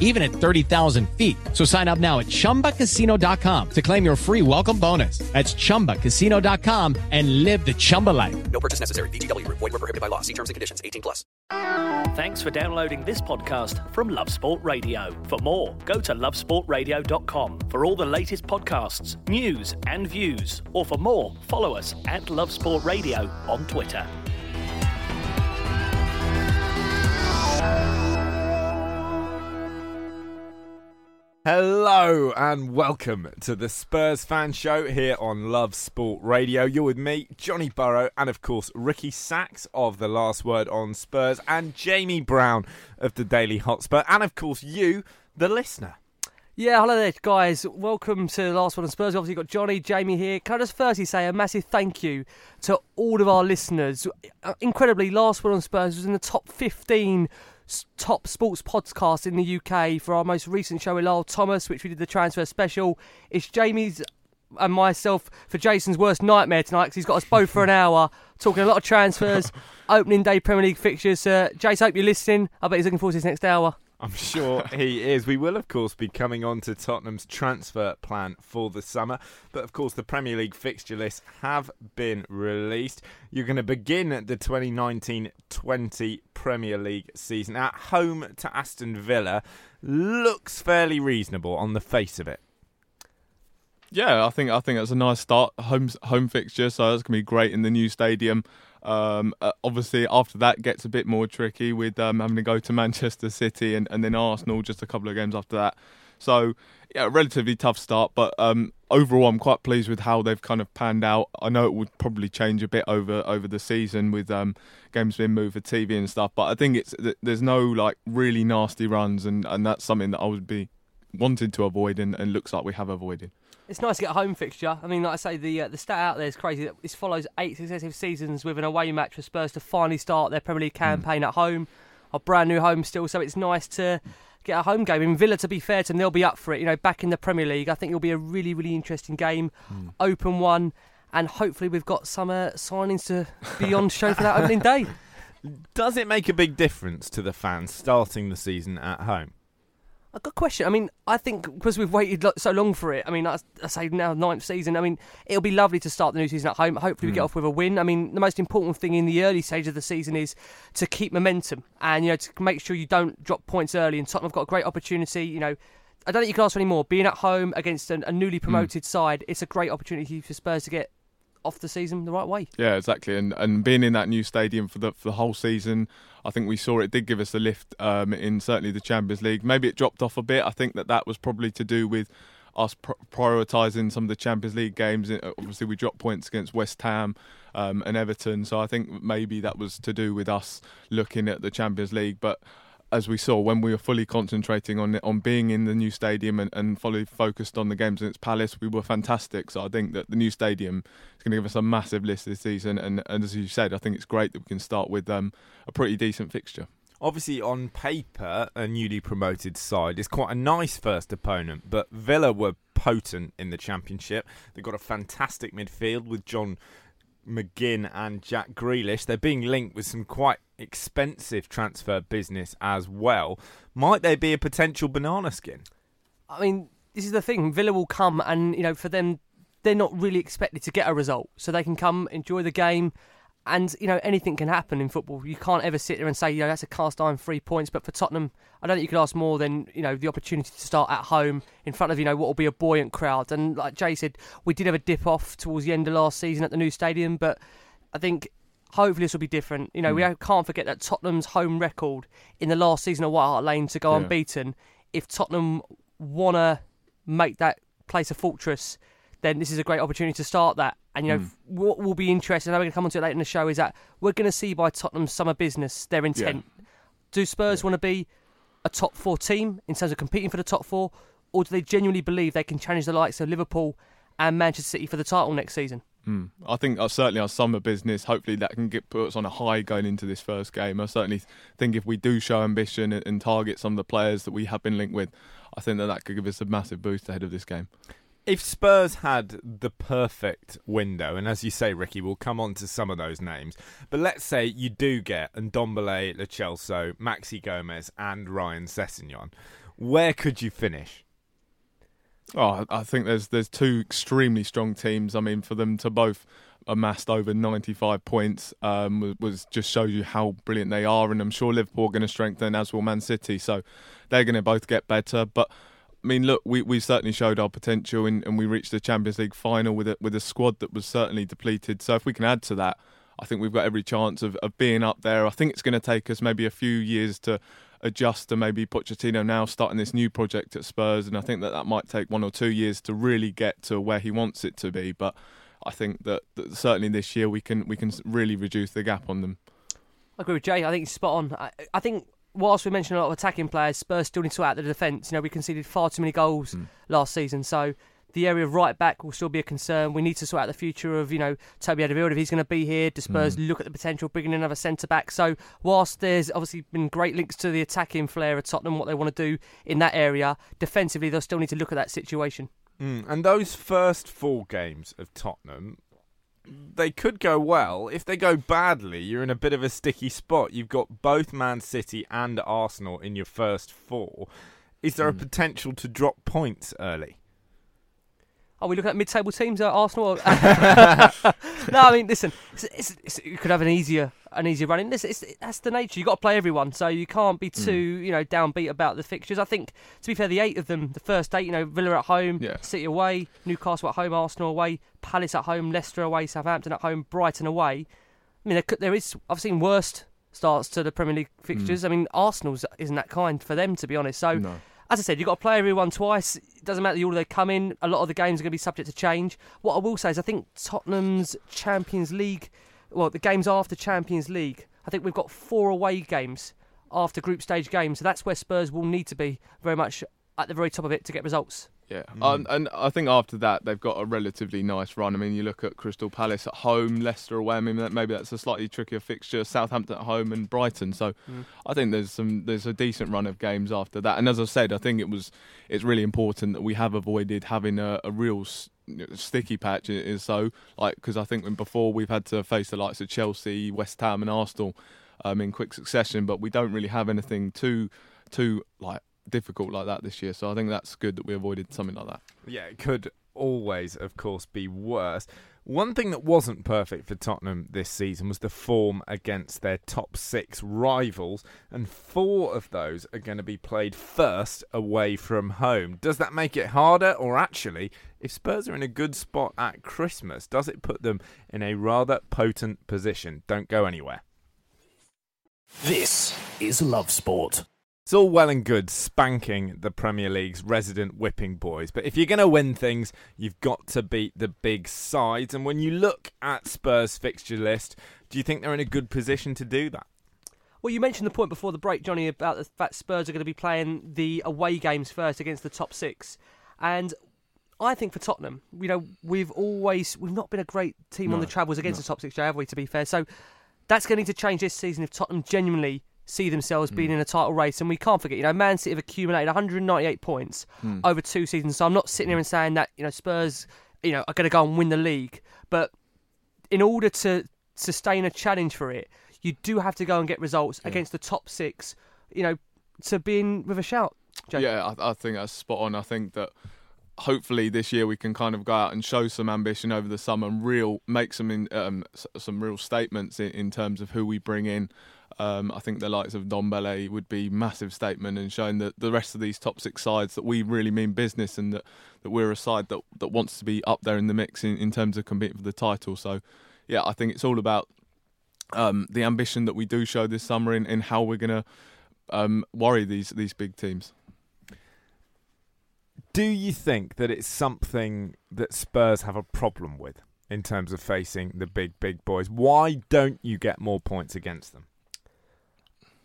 even at 30,000 feet. So sign up now at chumbacasino.com to claim your free welcome bonus. That's chumbacasino.com and live the Chumba life. No purchase necessary. VGW Group. Void were prohibited by law. See terms and conditions. 18 plus. Thanks for downloading this podcast from Love Sport Radio. For more, go to lovesportradio.com for all the latest podcasts, news, and views. Or for more, follow us at Love Sport Radio on Twitter. Hello and welcome to the Spurs Fan Show here on Love Sport Radio. You're with me, Johnny Burrow, and of course Ricky Sachs of The Last Word on Spurs, and Jamie Brown of the Daily Hotspur, and of course you, the listener. Yeah, hello there, guys. Welcome to the last Word on Spurs. Obviously, got Johnny, Jamie here. Can I just firstly say a massive thank you to all of our listeners? Uh, Incredibly, last Word on Spurs was in the top 15 s- top sports podcasts in the UK for our most recent show with Lyle Thomas, which we did the transfer special. It's Jamie's and myself for Jason's worst nightmare tonight because he's got us both for an hour talking a lot of transfers, opening day Premier League fixtures. Uh, Jason, hope you're listening. I bet he's looking forward to his next hour. I'm sure he is. We will, of course, be coming on to Tottenham's transfer plan for the summer. But, of course, the Premier League fixture lists have been released. You're going to begin the 2019 20 Premier League season at home to Aston Villa. Looks fairly reasonable on the face of it. Yeah, I think I think that's a nice start. Home home fixture, so that's gonna be great in the new stadium. Um, uh, obviously, after that gets a bit more tricky with um, having to go to Manchester City and, and then Arsenal just a couple of games after that. So, yeah, relatively tough start, but um, overall, I'm quite pleased with how they've kind of panned out. I know it would probably change a bit over over the season with um, games being moved for TV and stuff, but I think it's there's no like really nasty runs, and, and that's something that I would be wanted to avoid, and, and looks like we have avoided. It's nice to get a home fixture. I mean, like I say, the uh, the stat out there is crazy. This follows eight successive seasons with an away match for Spurs to finally start their Premier League campaign at home, a brand new home still. So it's nice to get a home game. In Villa, to be fair to them, they'll be up for it. You know, back in the Premier League, I think it'll be a really, really interesting game, open one, and hopefully we've got some uh, signings to be on show for that opening day. Does it make a big difference to the fans starting the season at home? A question. I mean, I think because we've waited lo- so long for it. I mean, I, I say now ninth season. I mean, it'll be lovely to start the new season at home. Hopefully, we get Mm. off with a win. I mean, the most important thing in the early stage of the season is to keep momentum and you know to make sure you don't drop points early. And Tottenham have got a great opportunity. You know, I don't think you can ask for any more. Being at home against an, a newly promoted side, it's a great opportunity for Spurs to get off the season the right way. Yeah, exactly. And and being in that new stadium for the for the whole season, I think we saw it did give us a lift um, in certainly the Champions League. Maybe it dropped off a bit. I think that that was probably to do with us pr- prioritising some of the Champions League games. Obviously, we dropped points against West Ham um, and Everton, so I think maybe that was to do with us looking at the Champions League. But as we saw when we were fully concentrating on on being in the new stadium and, and fully focused on the games against Palace, we were fantastic. So I think that the new stadium is going to give us a massive list this season. And, and as you said, I think it's great that we can start with um, a pretty decent fixture. Obviously, on paper, a newly promoted side is quite a nice first opponent, but Villa were potent in the Championship. They've got a fantastic midfield with John McGinn and Jack Grealish. They're being linked with some quite expensive transfer business as well. Might they be a potential banana skin? I mean, this is the thing. Villa will come, and you know, for them, they're not really expected to get a result, so they can come enjoy the game. And you know anything can happen in football. You can't ever sit there and say, you know, that's a cast iron three points. But for Tottenham, I don't think you could ask more than you know the opportunity to start at home in front of you know what will be a buoyant crowd. And like Jay said, we did have a dip off towards the end of last season at the new stadium, but I think hopefully this will be different. You know, we hmm. can't forget that Tottenham's home record in the last season of White Hart Lane to go Yeah. unbeaten. If Tottenham wanna make that place a fortress, then this is a great opportunity to start that. And you know, Mm. what will be interesting, and I'm going to come on to it later in the show, is that we're going to see by Tottenham's summer business their intent. Do Spurs want to be a top four team in terms of competing for the top four, or do they genuinely believe they can challenge the likes of Liverpool and Manchester City for the title next season? Mm. I think uh, certainly our summer business, hopefully that can get put us on a high going into this first game. I certainly think if we do show ambition and, and target some of the players that we have been linked with, I think that that could give us a massive boost ahead of this game. If Spurs had the perfect window, and as you say, Ricky, we'll come on to some of those names, but let's say you do get Ndombele, Lo Celso, Maxi Gomez, and Ryan Sessegnon, where could you finish? Oh, I I think there's there's two extremely strong teams. I mean, for them to both amassed over 95 points um, was, was just shows you how brilliant they are. And I'm sure Liverpool are going to strengthen as will Man City, so they're going to both get better. But I mean, look, we, we certainly showed our potential, and, and we reached the Champions League final with a, with a squad that was certainly depleted. So if we can add to that, I think we've got every chance of, of being up there. I think it's going to take us maybe a few years to adjust to maybe Pochettino now starting this new project at Spurs, and I think that that might take one or two years to really get to where he wants it to be. But I think that, that certainly this year we can we can really reduce the gap on them. I agree with Jay. I think he's spot on. I, I think whilst we mentioned a lot of attacking players, Spurs still need to sort out the defence. You know, we conceded far too many goals last season, so the area of right back will still be a concern. We need to sort out the future of you know Toby Alderweireld if he's going to be here. Do Spurs look at the potential of bringing in another centre back? So whilst there's obviously been great links to the attacking flair of Tottenham, what they want to do in that area, defensively they'll still need to look at that situation. Mm, and those first four games of Tottenham, they could go well. If they go badly, you're in a bit of a sticky spot. You've got both Man City and Arsenal in your first four. Is there a hmm. potential to drop points early? Are we looking at mid-table teams at Arsenal? no, I mean, listen, it's, it's, it's, you could have an easier, an easier run. in this. It's, that's the nature. You have got to play everyone, so you can't be mm. too, you know, downbeat about the fixtures. I think, to be fair, the eight of them, the first eight, you know, Villa at home, Yeah. City away, Newcastle at home, Arsenal away, Palace at home, Leicester away, Southampton at home, Brighton away. I mean, there, could, there is. I've seen worst starts to the Premier League fixtures. Mm. I mean, Arsenal's isn't that kind for them, to be honest. So. No. As I said, you've got to play everyone twice. It doesn't matter the order they come in. A lot of the games are going to be subject to change. What I will say is, I think Tottenham's Champions League, well, the games after Champions League, I think we've got four away games after group stage games. So that's where Spurs will need to be very much at the very top of it to get results. Yeah, um, and I think after that they've got a relatively nice run. I mean, you look at Crystal Palace at home, Leicester away. I mean, that, maybe that's a slightly trickier fixture. Southampton at home and Brighton. So I think there's some there's a decent run of games after that. And as I said, I think it was it's really important that we have avoided having a, a real s- sticky patch. Is so like because I think when before we've had to face the likes of Chelsea, West Ham, and Arsenal um, in quick succession, but we don't really have anything too too like difficult like that this year. So I think that's good that we avoided something like that. Yeah, it could always, of course, be worse. One thing that wasn't perfect for Tottenham this season was the form against their top six rivals, and four of those are going to be played first away from home. Does that make it harder, or actually, if Spurs are in a good spot at Christmas, does it put them in a rather potent position? Don't go anywhere. This is Love Sport. It's all well and good spanking the Premier League's resident whipping boys, but if you're going to win things, you've got to beat the big sides. And when you look at Spurs' fixture list, do you think they're in a good position to do that? Well, you mentioned the point before the break, Johnny, about the fact Spurs are going to be playing the away games first against the top six, and I think for Tottenham, you know, we've always we've not been a great team on the travels against no. the top six, have we? To be fair, so that's going to need to change this season if Tottenham genuinely see themselves being hmm. in a title race. And we can't forget, you know, Man City have accumulated 198 points hmm. over two seasons. So I'm not sitting here hmm. and saying that you know Spurs, you know, are going to go and win the league, but in order to sustain a challenge for it, you do have to go and get results against the top six. You know, to be in with a shout. Jake. Yeah, I, I think that's spot on. I think that hopefully this year we can kind of go out and show some ambition over the summer and real make some in, um, some real statements in, in terms of who we bring in. Um, I think the likes of Ndombele would be massive statement and showing that the rest of these top six sides that we really mean business and that, that we're a side that, that wants to be up there in the mix in, in terms of competing for the title. So, yeah, I think it's all about um, the ambition that we do show this summer in, in how we're going to um, worry these these big teams. Do you think that it's something that Spurs have a problem with in terms of facing the big, big boys? Why don't you get more points against them?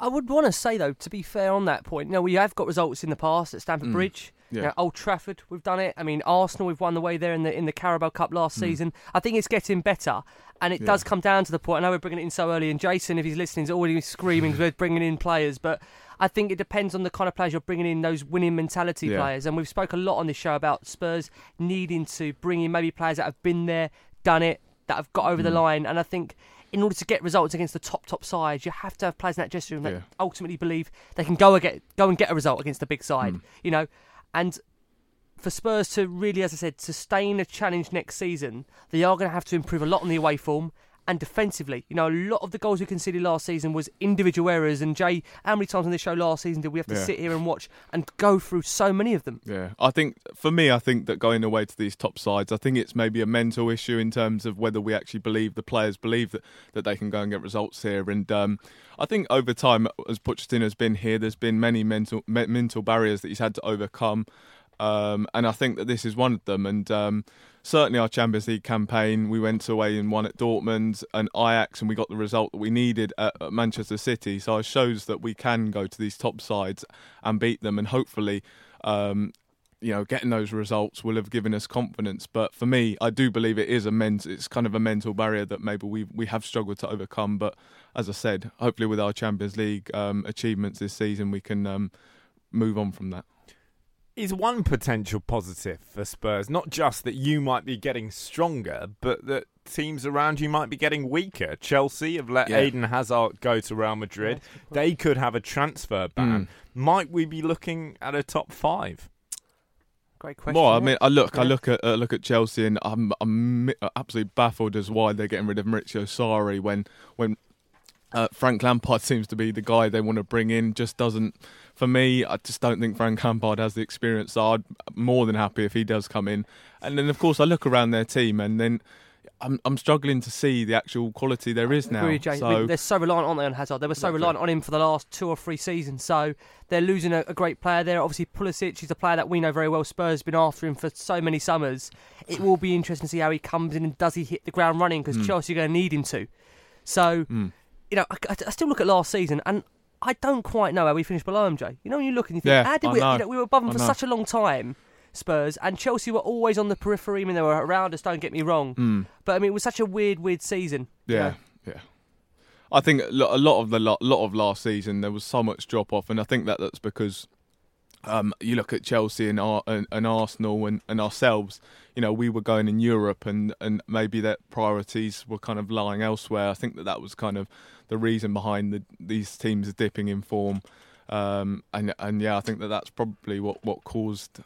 I would want to say though, to be fair on that point, you know, we have got results in the past at Stamford Mm. Bridge. You know, Old Trafford, we've done it. I mean, Arsenal, we've won the way there in the in the Carabao Cup last Mm. season. I think it's getting better, and it Yeah. does come down to the point. I know we're bringing it in so early, and Jason, if he's listening, is already screaming we're bringing in players. But I think it depends on the kind of players you're bringing in, those winning mentality Yeah. players. And we've spoke a lot on this show about Spurs needing to bring in maybe players that have been there, done it, that have got over the Mm. line. And I think in order to get results against the top top sides, you have to have players in that dressing room that ultimately believe they can go and get go and get a result against the big side. Mm. You know, and for Spurs to really, as I said, sustain a challenge next season, they are going to have to improve a lot on the away form and defensively. You know, a lot of the goals we conceded last season was individual errors. And Jay, how many times on this show last season did we have to Yeah. sit here and watch and go through so many of them? Yeah, I think for me, I think that going away to these top sides, I think it's maybe a mental issue in terms of whether we actually believe the players believe that, that they can go and get results here. And um, I think over time, as Pochettino's been here, there's been many mental me- mental barriers that he's had to overcome. Um, and I think that this is one of them. And um, certainly our Champions League campaign, we went away and won at Dortmund and Ajax, and we got the result that we needed at, at Manchester City. So it shows that we can go to these top sides and beat them, and hopefully. Um, you know, getting those results will have given us confidence. But for me, I do believe it is a men's. It's kind of a mental barrier that maybe we we have struggled to overcome. But as I said, hopefully with our Champions League um, achievements this season, we can um, move on from that. Is one potential positive for Spurs not just that you might be getting stronger, but that teams around you might be getting weaker? Chelsea have let Yeah. Eden Hazard go to Real Madrid. They could have a transfer ban. Mm. Might we be looking at a top five? Great question. Well, I mean, I look, I look at uh, look at Chelsea, and I'm I'm absolutely baffled as why they're getting rid of Maurizio Sarri when when uh, Frank Lampard seems to be the guy they want to bring in. Just doesn't, for me, I just don't think Frank Lampard has the experience. So I'd more than happy if he does come in. And then of course I look around their team, and then I'm I'm struggling to see the actual quality there is now. I So mean, they're so reliant, aren't they, on Hazard? They were so Exactly. reliant on him for the last two or three seasons. So they're losing a, a great player there. Obviously, Pulisic, he's a player that we know very well. Spurs have been after him for so many summers. It will be interesting to see how he comes in and does he hit the ground running because Mm. Chelsea are going to need him to. So, Mm. you know, I, I- I still look at last season and I don't quite know how we finished below him, Jay. You know, when you look and you think, Yeah, how did I we? know. You know, we were above them I for know. such a long time. Spurs and Chelsea were always on the periphery. I mean, they were around us. Don't get me wrong, Mm. but I mean, it was such a weird, weird season. you Yeah, know. yeah. I think a lot of the lot of last season there was so much drop off, and I think that that's because um, you look at Chelsea and, and, and Arsenal and, and ourselves. You know, we were going in Europe, and, and maybe their priorities were kind of lying elsewhere. I think that that was kind of the reason behind the, these teams dipping in form. Um, and and yeah, I think that that's probably what, what caused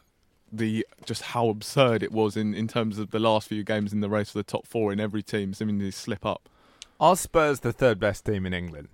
the just how absurd it was in, in terms of the last few games in the race for the top four in every team. Seeming to slip up. Are Spurs the third best team in England?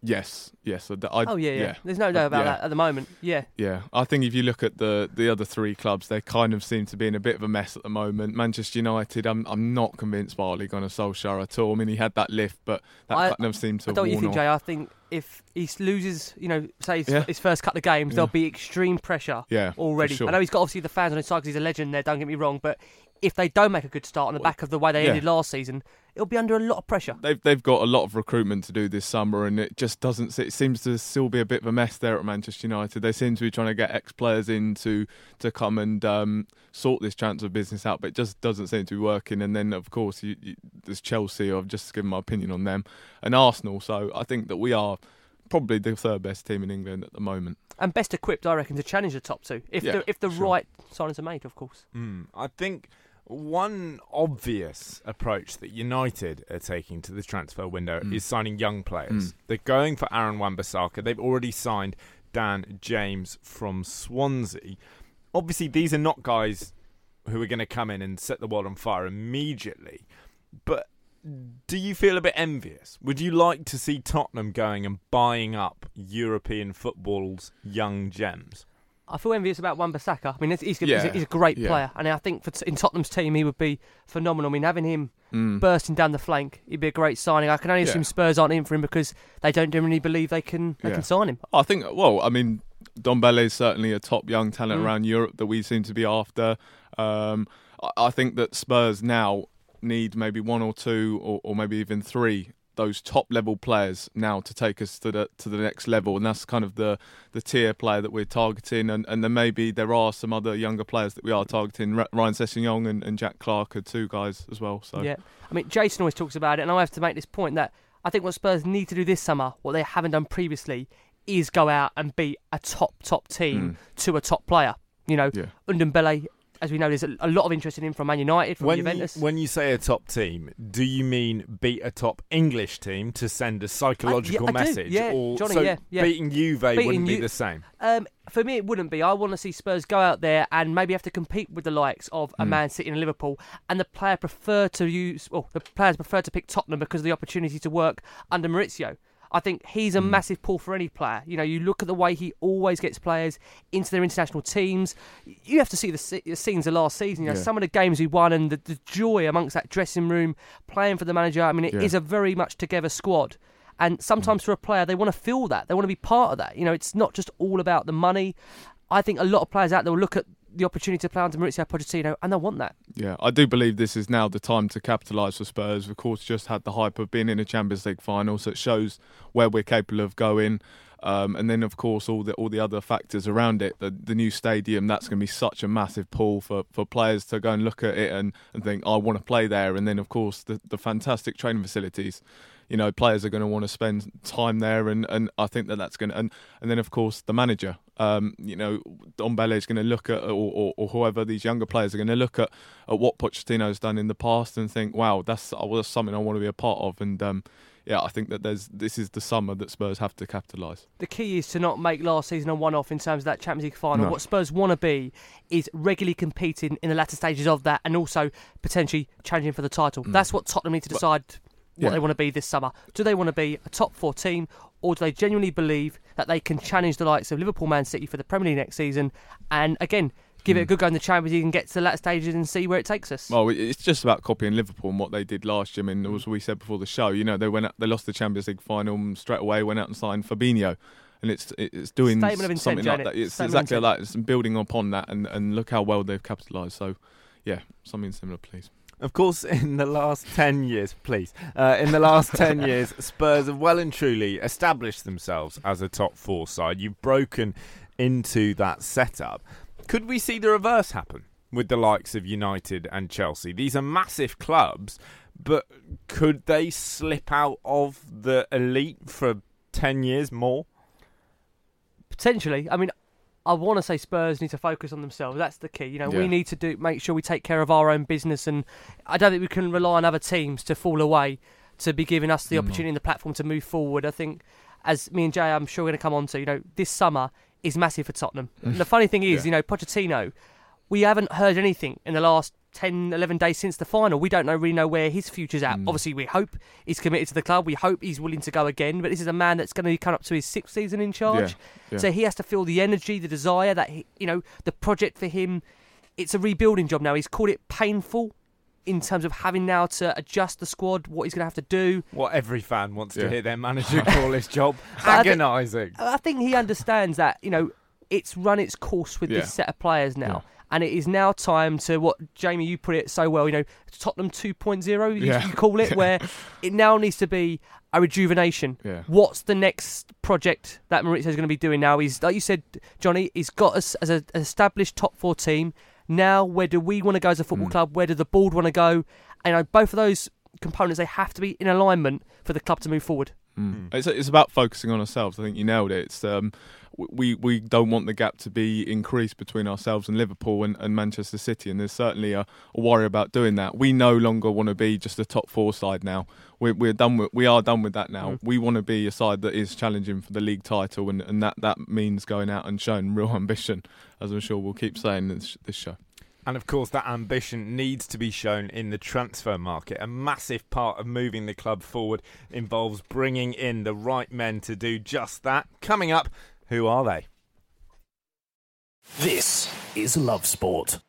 Yes, yes. I, I- Oh yeah, yeah, yeah. There's no doubt uh, about Yeah. that at the moment. Yeah. Yeah, I think if you look at the the other three clubs, they kind of seem to be in a bit of a mess at the moment. Manchester United, I'm I'm not convinced by Ole Gunnar Solskjaer at all. I mean, he had that lift, but that I- kind of seemed to I don't you think, off. Jay? I think if he loses, you know, say his, Yeah. his first couple of games, there'll be extreme pressure Yeah, already. sure. I know he's got obviously the fans on his side 'cause he's a legend there. Don't get me wrong, but if they don't make a good start on the back of the way they ended last season, it'll be under a lot of pressure. They've they've got a lot of recruitment to do this summer, and it just doesn't. se- It seems to still be a bit of a mess there at Manchester United. They seem to be trying to get ex players in to to come and um, sort this transfer business out, but it just doesn't seem to be working. And then of course you, you, there's Chelsea. I've just given my opinion on them, and Arsenal. So I think that we are probably the third best team in England at the moment. And best equipped, I reckon, to challenge the top two if Yeah, the if the sure. right signings are made, of course. Mm, I think One obvious approach that United are taking to the transfer window Mm. is signing young players. Mm. They're going for Aaron Wan-Bissaka. They've already signed Dan James from Swansea. Obviously, these are not guys who are going to come in and set the world on fire immediately. But do you feel a bit envious? Would you like to see Tottenham going and buying up European football's young gems? I feel envious about Wan Bissaka. I mean, he's, he's, he's, a, he's a great yeah. player, and I think for t- in Tottenham's team he would be phenomenal. I mean, having him Mm. bursting down the flank, he'd be a great signing. I can only Yeah. assume Spurs aren't in for him because they don't generally believe they can they Yeah. can sign him. I think, well, I mean, Don Ndombele is certainly a top young talent Mm. around Europe that we seem to be after. Um, I, I think that Spurs now need maybe one or two, or, or maybe even three, those top level players now to take us to the to the next level, and that's kind of the the tier player that we're targeting. And, and then maybe there are some other younger players that we are targeting. Ryan Sessegnon and, and Jack Clarke are two guys as well. So Yeah, I mean, Jason always talks about it, and I have to make this point that I think what Spurs need to do this summer, what they haven't done previously, is go out and beat a top top team mm. to a top player. You know, Yeah. Ndombele, as we know, there's a, lot of interest in him from Man United, from When you, Juventus. when you say a top team, do you mean beat a top English team to send a psychological I do, message? yeah, or Johnny, so yeah, yeah. beating Juve Beating wouldn't be the same. Um, for me, it wouldn't be. I want to see Spurs go out there and maybe have to compete with the likes of a Mm. Man City and Liverpool, and the player prefer to use, well, the players prefer to pick Tottenham because of the opportunity to work under Mauricio. I think he's a mm. massive pull for any player. You know, you look at the way he always gets players into their international teams. You have to see the, the scenes of last season. You know, Yeah. some of the games we won and the, the joy amongst that dressing room, playing for the manager. I mean, it is Yeah. a very much together squad. And sometimes mm. for a player, they want to feel that. They want to be part of that. You know, it's not just all about the money. I think a lot of players out there will look at the opportunity to play under Mauricio Pochettino and they'll want that. Yeah, I do believe this is now the time to capitalise for Spurs. Of course, just had the hype of being in a Champions League final, so it shows where we're capable of going. Um, and then, of course, all the all the other factors around it. The, the new stadium that's going to be such a massive pull for, for players to go and look at it and, and think, I want to play there. And then, of course, the, the fantastic training facilities. You know, players are going to want to spend time there, and, and I think that that's going to. And, and then, of course, the manager. Um, you know, Ndombele is going to look at, or, or, or whoever these younger players are going to look at, at what Pochettino's done in the past and think, wow, that's, well, that's something I want to be a part of. And um, yeah, I think that there's this is the summer that Spurs have to capitalise. The key is to not make last season a one off in terms of that Champions League final. No. What Spurs want to be is regularly competing in the latter stages of that and also potentially challenging for the title. That's what Tottenham need to decide what yeah. they want to be this summer. Do they want to be a top four team or do they genuinely believe that they can challenge the likes of Liverpool, Man City for the Premier League next season and again give it a hmm. good go in the Champions League and get to the latter stages and see where it takes us? Well, it's just about copying Liverpool and what they did last year. I mean, hmm. as we said before the show, you know, they went out, they lost the Champions League final and straight away, went out and signed Fabinho. And it's it's doing intent, something like that. It's Statement exactly like that. It's building upon that, and, and look how well they've capitalised. So, yeah, something similar, please. Of course, in the last 10 years, please, uh, in the last 10 years, Spurs have well and truly established themselves as a top four side. You've broken into that setup. Could we see the reverse happen with the likes of United and Chelsea? These are massive clubs, but could they slip out of the elite for 10 years more? potentially. I mean, I want to say Spurs need to focus on themselves. That's the key. You know, Yeah. we need to do make sure we take care of our own business, and I don't think we can rely on other teams to fall away to be giving us the No. opportunity and the platform to move forward. I think, as me and Jay, I'm sure we're going to come on to. You know, this summer is massive for Tottenham. The funny thing is, Yeah. you know, Pochettino, we haven't heard anything in the last 10, 11 days since the final. We don't know really know where his future's at. Mm. Obviously, we hope he's committed to the club. We hope he's willing to go again. But this is a man that's going to be coming up to his sixth season in charge. Yeah, yeah. So he has to feel the energy, the desire that he, you know, the project for him. It's a rebuilding job now. He's called it painful in terms of having now to adjust the squad, what he's going to have to do. What every fan wants to hear their manager call his job I think- agonising. I think he understands that, you know, it's run its course with Yeah. this set of players now. And it is now time to what Jamie, you put it so well. You know, Tottenham 2.0, you, Yeah. you call it, where it now needs to be a rejuvenation. Yeah. What's the next project that Mauricio is going to be doing now? He's like you said, Johnny. He's got us as an established top four team. Now, where do we want to go as a football Mm. club? Where do the board want to go? And you know, both of those components they have to be in alignment for the club to move forward. Mm. It's it's about focusing on ourselves. I think you nailed it. It's um, we we don't want the gap to be increased between ourselves and Liverpool and, and Manchester City, and there's certainly a, a, worry about doing that. We no longer want to be just a top four side now. We're, we're done with we are done with that now. Mm. We want to be a side that is challenging for the league title, and, and that that means going out and showing real ambition, as I'm sure we'll keep saying this this show. And of course, that ambition needs to be shown in the transfer market. A massive part of moving the club forward involves bringing in the right men to do just that. Coming up, who are they? This is Love Sport.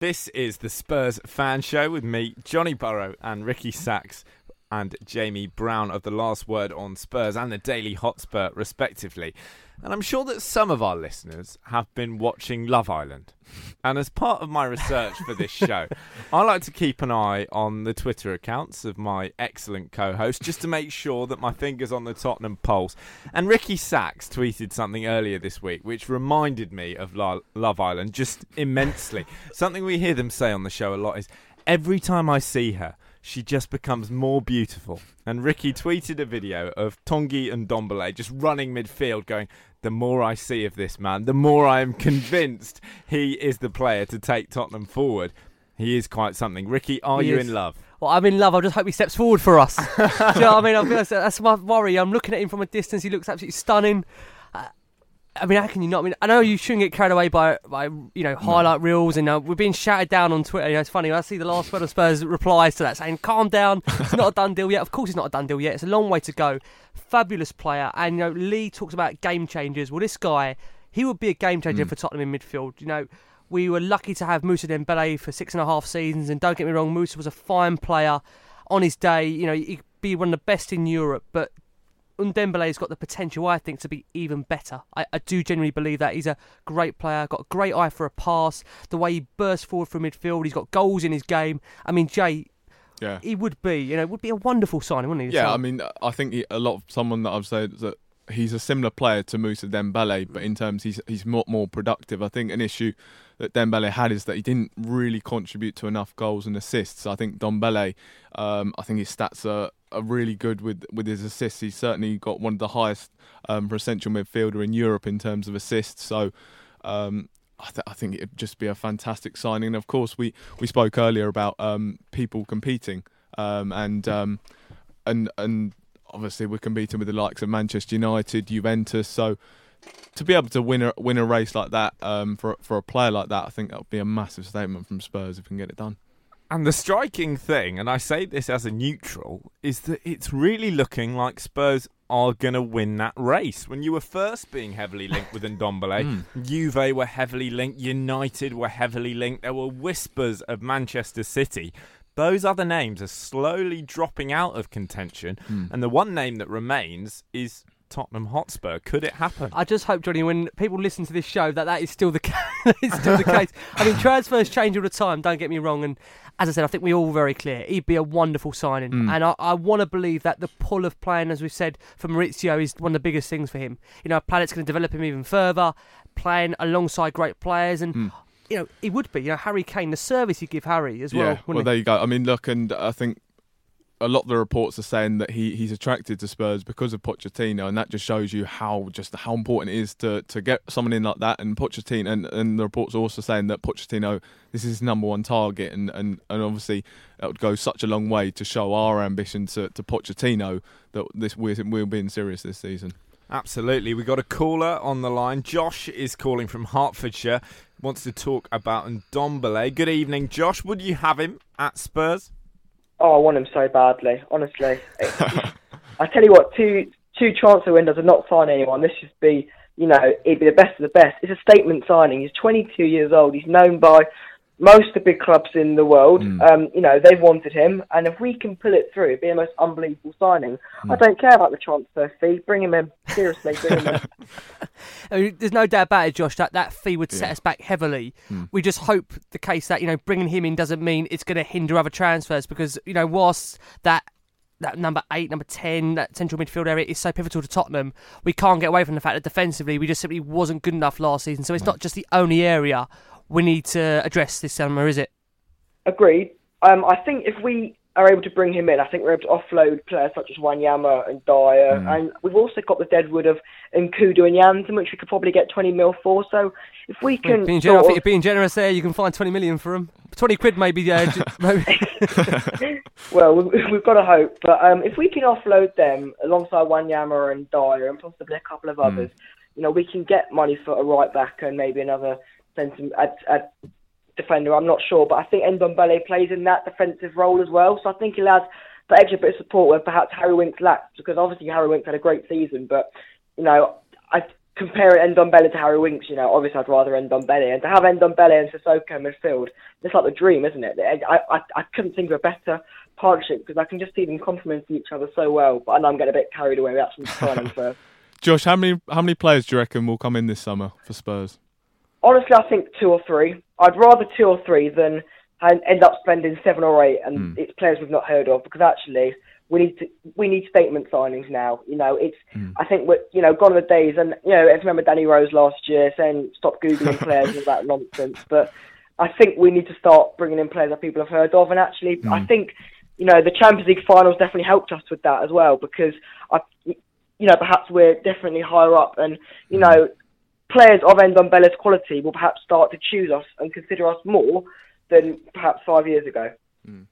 This is the Spurs fan show with me, Johnny Burrow, and Ricky Sachs and Jamie Brown of The Last Word on Spurs and the Daily Hotspur, respectively. And I'm sure that some of our listeners have been watching Love Island. And as part of my research for this show, I like to keep an eye on the Twitter accounts of my excellent co host just to make sure that my finger's on the Tottenham pulse. And Ricky Sachs tweeted something earlier this week which reminded me of Love Island just immensely. something we hear them say on the show a lot is every time I see her, she just becomes more beautiful. And Ricky tweeted a video of Tanguy and Ndombele just running midfield, going, The more I see of this man, the more I am convinced he is the player to take Tottenham forward. He is quite something. Ricky, are he you is. in love? Well, I'm in love. I just hope he steps forward for us. Do you know what I mean? That's my worry. I'm looking at him from a distance. He looks absolutely stunning. I mean, how can you not? I mean, I know you shouldn't get carried away by, by you know, highlight reels, and uh, we're being shouted down on Twitter. You know, it's funny. I see the last word of Spurs replies to that saying, "Calm down. It's not a done deal yet. Of course, it's not a done deal yet. It's a long way to go. Fabulous player, and you know, Lee talks about game changers. Well, this guy, he would be a game changer mm. for Tottenham in midfield. You know, we were lucky to have Moussa Dembele for six and a half seasons, and don't get me wrong, Moussa was a fine player on his day. You know, he'd be one of the best in Europe, but Ndombele's got the potential, I think, to be even better. I, I, do genuinely believe that he's a great player, got a great eye for a pass. The way he bursts forward from midfield, he's got goals in his game. I mean, Jay, yeah, he would be, you know, would be a wonderful signing, wouldn't he? Yeah, I mean, I think he, a lot of someone that I've said that he's a similar player to Moussa Dembele, but in terms he's he's more more productive. I think an issue that Dembele had is that he didn't really contribute to enough goals and assists. I think Dembele, um, I think his stats are, really good with with his assists. He's certainly got one of the highest um, for a central midfielder in Europe in terms of assists. So. Um, I, th- I, think it'd just be a fantastic signing. And of course, we, we spoke earlier about um, people competing, um, and um, and and obviously we're competing with the likes of Manchester United, Juventus. So to be able to win a win a race like that um, for for a player like that, I think that would be a massive statement from Spurs if we can get it done. And the striking thing, and I say this as a neutral, is that it's really looking like Spurs are going to win that race. When you were first being heavily linked with Ndombele, mm. Juve were heavily linked, United were heavily linked. There were whispers of Manchester City those other names are slowly dropping out of contention, mm. and the one name that remains is Tottenham Hotspur. Could it happen? I just hope, Johnny, when people listen to this show, that that is still the case. still the case. I mean, transfers change all the time. Don't get me wrong. And as I said, I think we're all very clear. He'd be a wonderful signing, mm. and I, I want to believe that the pull of playing, as we've said, for Mauricio is one of the biggest things for him. You know, Planet's going to develop him even further, playing alongside great players, and. Mm you know, he would be. You know, Harry Kane, the service you give Harry as well. Yeah, well, he? there you go. I mean, look, and I think a lot of the reports are saying that he, he's attracted to Spurs because of Pochettino, and that just shows you how just how important it is to, to get someone in like that. And Pochettino, and, and the reports are also saying that Pochettino, this is his number one target, and, and, and obviously it would go such a long way to show our ambition to, to Pochettino that this we're, we're being serious this season. Absolutely. We got a caller on the line. Josh is calling from Hertfordshire. Wants to talk about Ndombele. Good evening, Josh. Would you have him at Spurs? Oh, I want him so badly. Honestly, I tell you what, two two transfer windows are not signing anyone. This should be, you know, he'd be the best of the best. It's a statement signing. He's 22 years old. He's known by most of the big clubs in the world, mm. um, you know, they've wanted him, and if we can pull it through, it'd be a most unbelievable signing. Mm. I don't care about the transfer fee. Bring him in. Seriously, bring him in. I mean, there's no doubt about it, Josh. That that fee would set yeah. us back heavily. Mm. We just hope the case that you know bringing him in doesn't mean it's going to hinder other transfers because you know whilst that that number eight, number ten, that central midfield area is so pivotal to Tottenham. We can't get away from the fact that defensively we just simply wasn't good enough last season. So it's not just the only area we need to address this summer, is it? Agreed. Um, I think if we are able to bring him in, I think we're able to offload players such as Wanyama and Dyer, Mm. and we've also got the deadwood of N'Koudou and Janssen, which we could probably get 20 mil for. So if we can Being generous, I of- being generous there. You can find 20 million for him. 20 quid maybe. Uh, maybe. well, we- we've got to hope. But um, if we can offload them alongside Wanyama and Dyer and possibly a couple of Hmm. others, you know, we can get money for a right back and maybe another centre at, at defender. I'm not sure, but I think Ndombele plays in that defensive role as well. So I think he'll add that extra bit of support where perhaps Harry Winks lacks, because obviously Harry Winks had a great season, but you know, I compare Ndombele to Harry Winks. You know, obviously I'd rather Ndombele, and to have Ndombele and Sissoko in midfield, it's like the dream, isn't it? I I, I couldn't think of a better partnership because I can just see them complementing each other so well. But I know I'm getting a bit carried away with actually signing first. Josh, how many how many players do you reckon will come in this summer for Spurs? Honestly, I think two or three. I'd rather two or three than end up spending seven or eight, and hmm. it's players we've not heard of. Because actually, we need to we need statement signings now. You know, it's hmm. I think we're you know gone are the days, and you know, I remember Danny Rose last year saying stop googling players and that nonsense. But I think we need to start bringing in players that people have heard of, and actually, I hmm. think you know the Champions League finals definitely helped us with that as well because I. You know, perhaps we're definitely higher up, and you know, players of Ndombele's quality will perhaps start to choose us and consider us more than perhaps five years ago. Hmm.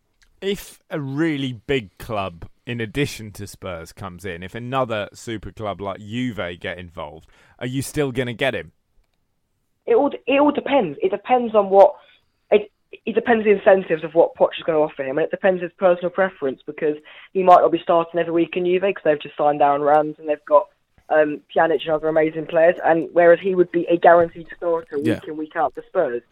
If a really big club, in addition to Spurs, comes in, if another super club like Juve get involved, are you still going to get him? It all it all depends. It depends on what it it depends on the incentives of what Poch is going to offer him, and it depends his personal preference because he might not be starting every week in Juve because they've just signed Darren Rams and they've got um, Pjanic and other amazing players, and whereas he would be a guaranteed starter week Yeah. in week out for Spurs.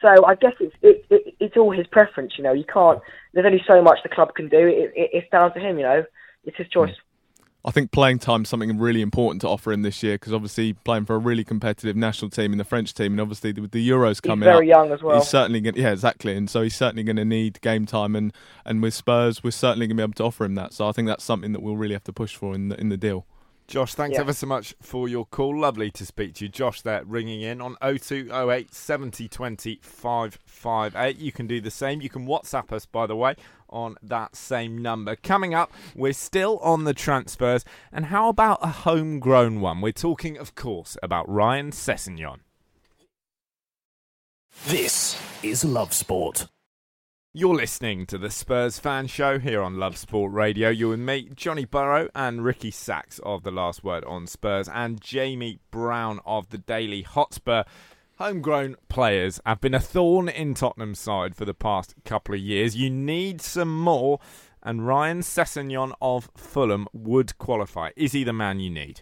So I guess it's it, it, it's all his preference. You know, you can't. There's only so much the club can do. It, it, it's down to him. You know, it's his choice. I think playing time is something really important to offer him this year because obviously playing for a really competitive national team in the French team, and obviously with the Euros coming very up, young as well. He's certainly going, yeah, exactly, and so he's certainly going to need game time, and and with Spurs, we're certainly going to be able to offer him that. So I think that's something that we'll really have to push for in the in the deal. Josh, thanks Yeah. ever so much for your call. Lovely to speak to you. Josh there ringing in on 0208 70 20 558. You can do the same. You can WhatsApp us, by the way, on that same number. Coming up, we're still on the transfers. And how about a homegrown one? We're talking, of course, about Ryan Sessegnon. This is Love Sport. You're listening to the Spurs Fan Show here on Love Sport Radio. You and me, Johnny Burrow and Ricky Sachs of The Last Word on Spurs, and Jamie Brown of the Daily Hotspur. Homegrown players have been a thorn in Tottenham's side for the past couple of years. You need some more, and Ryan Sessegnon of Fulham would qualify. Is he the man you need?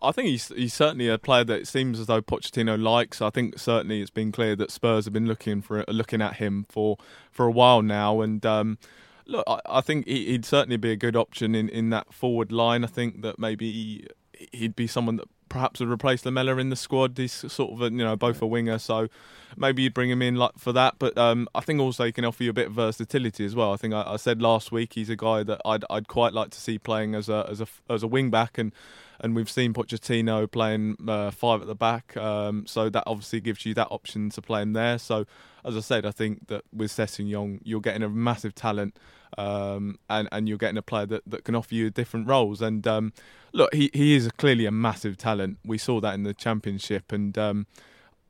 I think he's he's certainly a player that it seems as though Pochettino likes. I think certainly it's been clear that Spurs have been looking for looking at him for for a while now. And um, look, I, I think he, he'd certainly be a good option in, in that forward line. I think that maybe he, he'd be someone that perhaps would replace Lamela in the squad. He's sort of a, you know both a winger, so maybe you'd bring him in like for that. But um, I think also he can offer you a bit of versatility as well. I think I, I said last week he's a guy that I'd I'd quite like to see playing as a as a as a wing back and. And we've seen Pochettino playing uh, five at the back, um, so that obviously gives you that option to play him there. So, as I said, I think that with Sessegnon, you're getting a massive talent, um, and and you're getting a player that, that can offer you different roles. And um, look, he he is clearly a massive talent. We saw that in the championship, and um,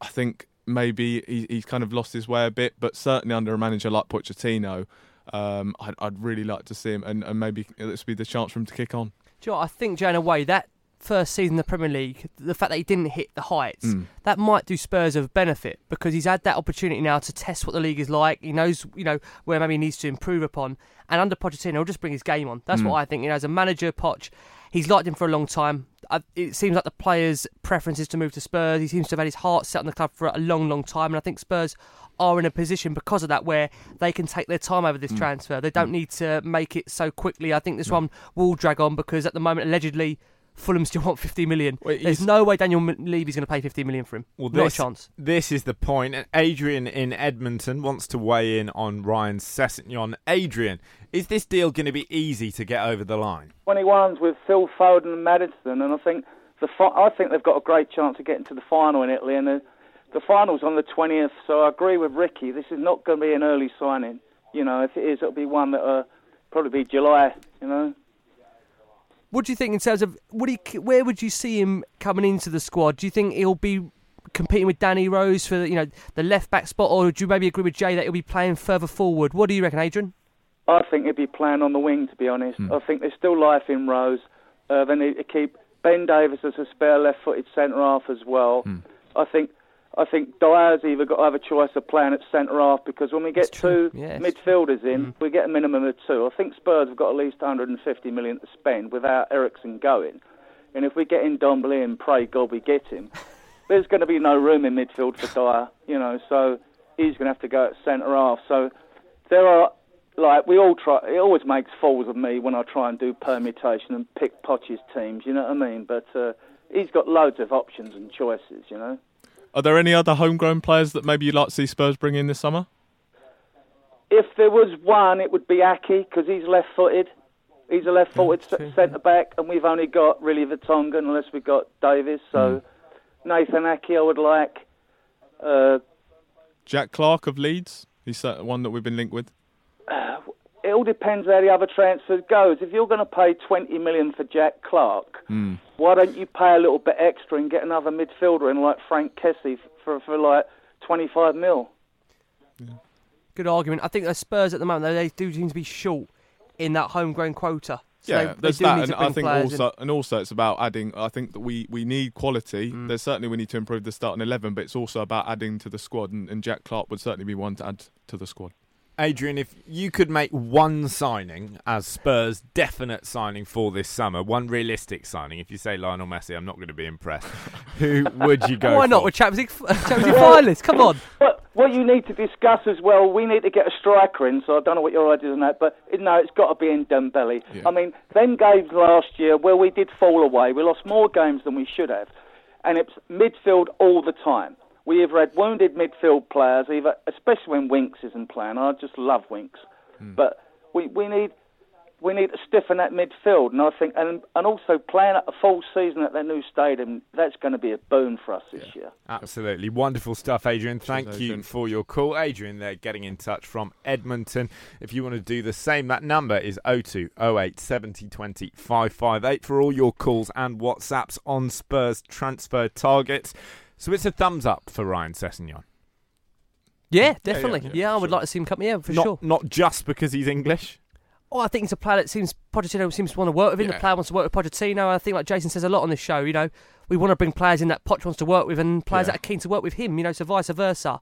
I think maybe he, he's kind of lost his way a bit. But certainly under a manager like Pochettino, um, I'd, I'd really like to see him, and, and maybe this would be the chance for him to kick on. Do you know I think, Jay, in a way, that first season in the Premier League, the fact that he didn't hit the heights, Mm. that might do Spurs a benefit because he's had that opportunity now to test what the league is like. He knows, you know, where maybe he needs to improve upon. And under Pochettino, he'll just bring his game on. That's Mm. what I think. You know, as a manager, Poch, he's liked him for a long time. It seems like the players' preference is to move to Spurs. He seems to have had his heart set on the club for a long, long time. And I think Spurs are in a position because of that where they can take their time over this Mm. transfer. They don't need to make it so quickly. I think this one will drag on because at the moment, allegedly, Fulham still want 50 million. There's no way Daniel M- Levy's going to pay 50 million for him. Well, Not this, a chance. This is the point. And Adrian in Edmonton wants to weigh in on Ryan Sessegnon. Adrian, is this deal going to be easy to get over the line? 21s with Phil Foden and Maddison, and I think the fi- I think they've got a great chance of getting to the final in Italy, and the the final's on the 20th. So I agree with Ricky. This is not going to be an early signing. You know, if it is, it'll be one that uh, probably be July. You know. What do you think in terms of would he? Where would you see him coming into the squad? Do you think he'll be competing with Danny Rose for you know the left back spot, or do you maybe agree with Jay that he'll be playing further forward? What do you reckon, Adrian? I think he'd be playing on the wing, to be honest. I think there's still life in Rose. Uh, they need to keep Ben Davies as a spare left-footed centre half as well. I think I think Dier's either got to have a choice of playing at centre half because when we get two midfielders in, we get a minimum of two. I think Spurs have got at least 150 million to spend without Eriksen going. And if we get in Ndombele and pray God we get him, there's going to be no room in midfield for Dyer, you know, so he's going to have to go at centre half. So there are, like, we all try, it always makes fools of me when I try and do permutation and pick Poch's teams, you know what I mean? But uh, he's got loads of options and choices, you know. Are there any other homegrown players that maybe you'd like to see Spurs bring in this summer? If there was one, it would be Aké because he's left-footed. He's a left-footed c centre back, and we've only got really Vertonghen unless we've got Davies. So Nathan Aké, I would like. Uh, Jack Clarke of Leeds. He's uh, one that we've been linked with. It all depends how the other transfer goes. If you're going to pay 20 million for Jack Clarke, Hmm. why don't you pay a little bit extra and get another midfielder in like Franck Kessié for for like 25 mil? Good argument. I think the Spurs at the moment though, they do seem to be short in that homegrown quota. So yeah, they, they there's do that, and I think players in. also, and also it's about adding. I think that we, we need quality. Mm. There's certainly we need to improve the starting eleven, but it's also about adding to the squad, and, and Jack Clarke would certainly be one to add to the squad. Adrian, if you could make one signing as Spurs' definite signing for this summer, one realistic signing, if you say Lionel Messi, I'm not going to be impressed. Who would you go Why not for? with Champions League, Champions League finalists? Come on. What what you need to discuss as well, we need to get a striker in. So I don't know what your idea is on that, but no, it's got to be in Ndombele. I mean, them games last year where we did fall away, we lost more games than we should have, and it's midfield all the time. We either had wounded midfield players, either especially when Winks isn't playing. I just love Winks, hmm. but we we need we need to stiffen that midfield, and I think, and and also playing a full season at that new stadium, that's going to be a boon for us this year. Absolutely wonderful stuff, Adrian. Thank you Adrian. for your call, Adrian. They're getting in touch from Edmonton. If you want to do the same, that number is 02 08 70 20 558 for all your calls and WhatsApps on Spurs transfer targets. So it's a thumbs up for Ryan Sessegnon. Yeah, definitely. Yeah, I would like to see him come. Yeah, for not, sure. Not just because he's English. Oh, I think he's a player that seems Pochettino seems to want to work with him. Yeah. The player wants to work with Pochettino. I think, like Jason says a lot on this show, you know, we want to bring players in that Poch wants to work with, and players Yeah. that are keen to work with him. You know, so vice versa.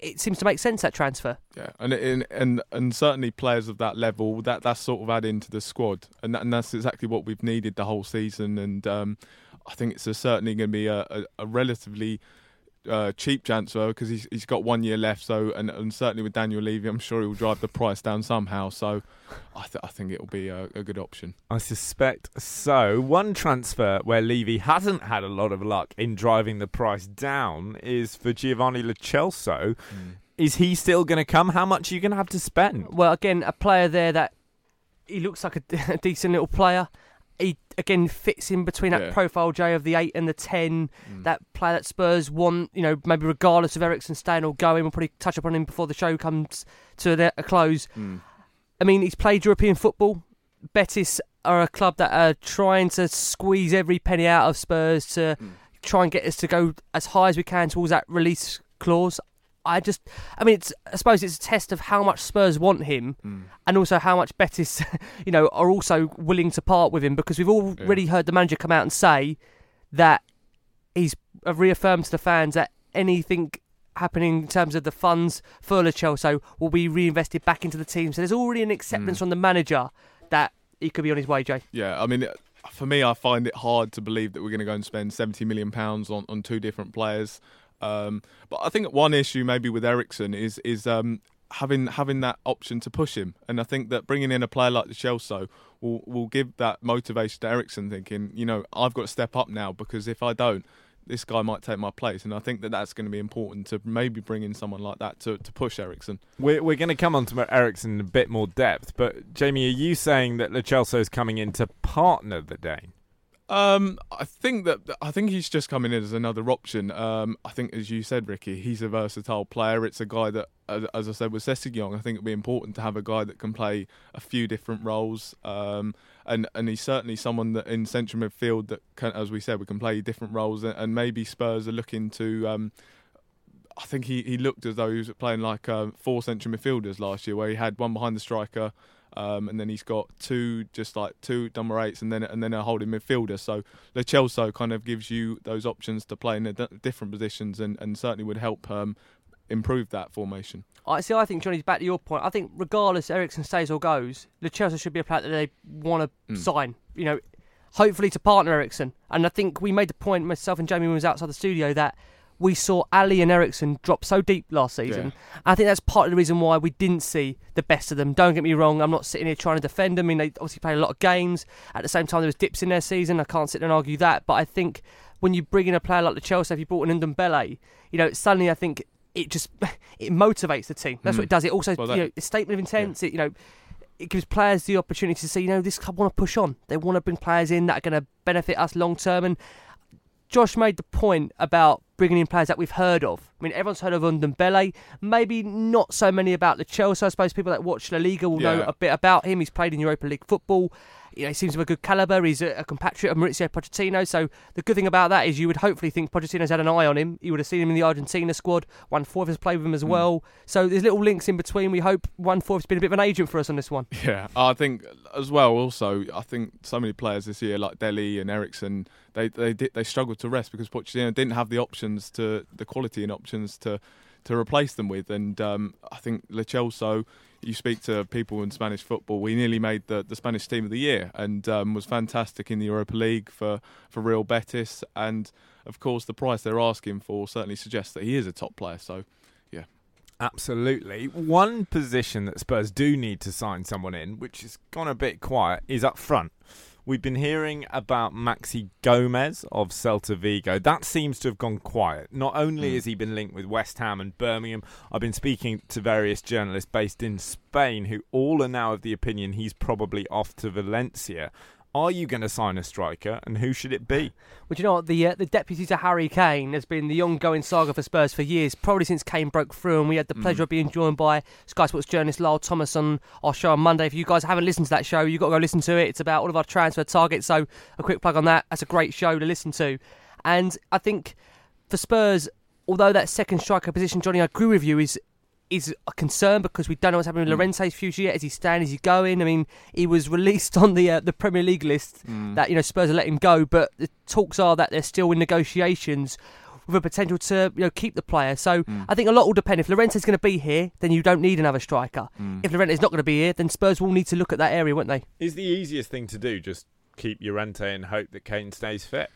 It seems to make sense that transfer. Yeah, and and and, and certainly players of that level that that's sort of adding to the squad, and that, and that's exactly what we've needed the whole season. And um, I think it's a, certainly going to be a, a, a relatively uh, cheap transfer because he's he's got one year left. So and, and certainly with Daniel Levy, I'm sure he'll drive the price down somehow. So I, th- I think it'll be a, a good option. I suspect so. One transfer where Levy hasn't had a lot of luck in driving the price down is for Giovanni Lo Celso. Is he still going to come? How much are you going to have to spend? Well, again, a player there that he looks like a, a decent little player. He again fits in between that Yeah. profile J of the eight and the ten. Mm. That player that Spurs want, you know, maybe regardless of Eriksen staying or going. We'll probably touch upon him before the show comes to a close. Mm. I mean, he's played European football. Betis are a club that are trying to squeeze every penny out of Spurs to mm. try and get us to go as high as we can towards that release clause. I just, I mean, it's, I suppose it's a test of how much Spurs want him, hmm. and also how much Betis, you know, are also willing to part with him because we've already heard the manager come out and say that he's reaffirmed to the fans that anything happening in terms of the funds for Celso will be reinvested back into the team. So there's already an acceptance hmm. from the manager that he could be on his way, Jay. Yeah, I mean, for me, I find it hard to believe that we're going to go and spend seventy million pounds on, on two different players. Um, but I think one issue maybe with Eriksen is is um, having having that option to push him, and I think that bringing in a player like Lo Celso will will give that motivation to Eriksen, thinking, you know, I've got to step up now because if I don't. This guy might take my place, and I think that that's going to be important to maybe bring in someone like that to, to push Eriksen. We're, we're going to come on to Eriksen in a bit more depth, but Jamie, are you saying that Lo Celso is coming in to partner the Dane? Um, I think that I think he's just coming in as another option. Um, I think, as you said, Ricky, he's a versatile player. It's a guy that, as, I said, with Sessegnon, I think it'd be important to have a guy that can play a few different roles. Um, and and he's certainly someone that in central midfield that, can, as we said, we can play different roles. And, and maybe Spurs are looking to. Um, I think he, he looked as though he was playing like uh, four central midfielders last year, where he had one behind the striker, um, and then he's got two, just like two number eights, and then and then a holding midfielder. So Lo Celso kind of gives you those options to play in d- different positions, and, and certainly would help um, improve that formation. I see. I think Johnny's back to your point. I think regardless Eriksen stays or goes, Lo Celso should be a player that they want to Mm. sign. You know, hopefully to partner Eriksen. And I think we made the point myself and Jamie when we was outside the studio that we saw Alli and Eriksen drop so deep last season. I think that's part of the reason why we didn't see the best of them. Don't get me wrong, I'm not sitting here trying to defend them. I mean, they obviously played a lot of games. At the same time, there was dips in their season. I can't sit there and argue that. But I think when you bring in a player like Lo Celso, if you brought in Ndombele, you know, suddenly I think it just it motivates the team. That's Mm. what it does. It also, Well, you know, a statement of intent. It, you know, it gives players the opportunity to say, you know, this club want to push on. They want to bring players in that are going to benefit us long term. And Josh made the point about bringing in players that we've heard of. I mean, everyone's heard of Ndombele. Maybe not so many about Lo Celso. I suppose people that watch La Liga will know a bit about him. He's played in Europa League football. You know, he seems have a good caliber. He's a, a compatriot of Mauricio Pochettino. So the good thing about that is you would hopefully think Pochettino's had an eye on him. You would have seen him in the Argentina squad. Juan Foyth has played with him as well. So there's little links in between. We hope Juan Foyth's been a bit of an agent for us on this one. Yeah, I think as well. Also, I think so many players this year, like Dele and Eriksen, they they did, they struggled to rest because Pochettino didn't have the options to the quality and options to to replace them with. And um, I think Lo Celso, you speak to people in Spanish football, he nearly made the, the Spanish team of the year and um, was fantastic in the Europa League for for Real Betis. And of course, the price they're asking for certainly suggests that he is a top player. So. Yeah. Absolutely. One position that Spurs do need to sign someone in, which has gone a bit quiet, is up front. We've been hearing about Maxi Gomez of Celta Vigo. That seems to have gone quiet. Not only hmm. has he been linked with West Ham and Birmingham, I've been speaking to various journalists based in Spain who all are now of the opinion he's probably off to Valencia. Are you going to sign a striker, and who should it be? Well, do you know what? The uh, the deputy to Harry Kane has been the ongoing saga for Spurs for years, probably since Kane broke through. And we had the pleasure of being joined by Sky Sports journalist Lyall Thomas on our show on Monday. If you guys haven't listened to that show, you've got to go listen to it. It's about all of our transfer targets. So a quick plug on that. That's a great show to listen to. And I think for Spurs, although that second striker position, Johnny, I agree with you, is is a concern because we don't know what's happening with mm. Llorente's future yet. Is he staying? Is he going? I mean, he was released on the uh, the Premier League list mm. that you know Spurs are letting go, but the talks are that they're still in negotiations with a potential to you know keep the player. So mm. I think a lot will depend. If Llorente's going to be here, then you don't need another striker. If Llorente's not going to be here, then Spurs will need to look at that area, won't they? Is the easiest thing to do just keep Llorente and hope that Kane stays fit?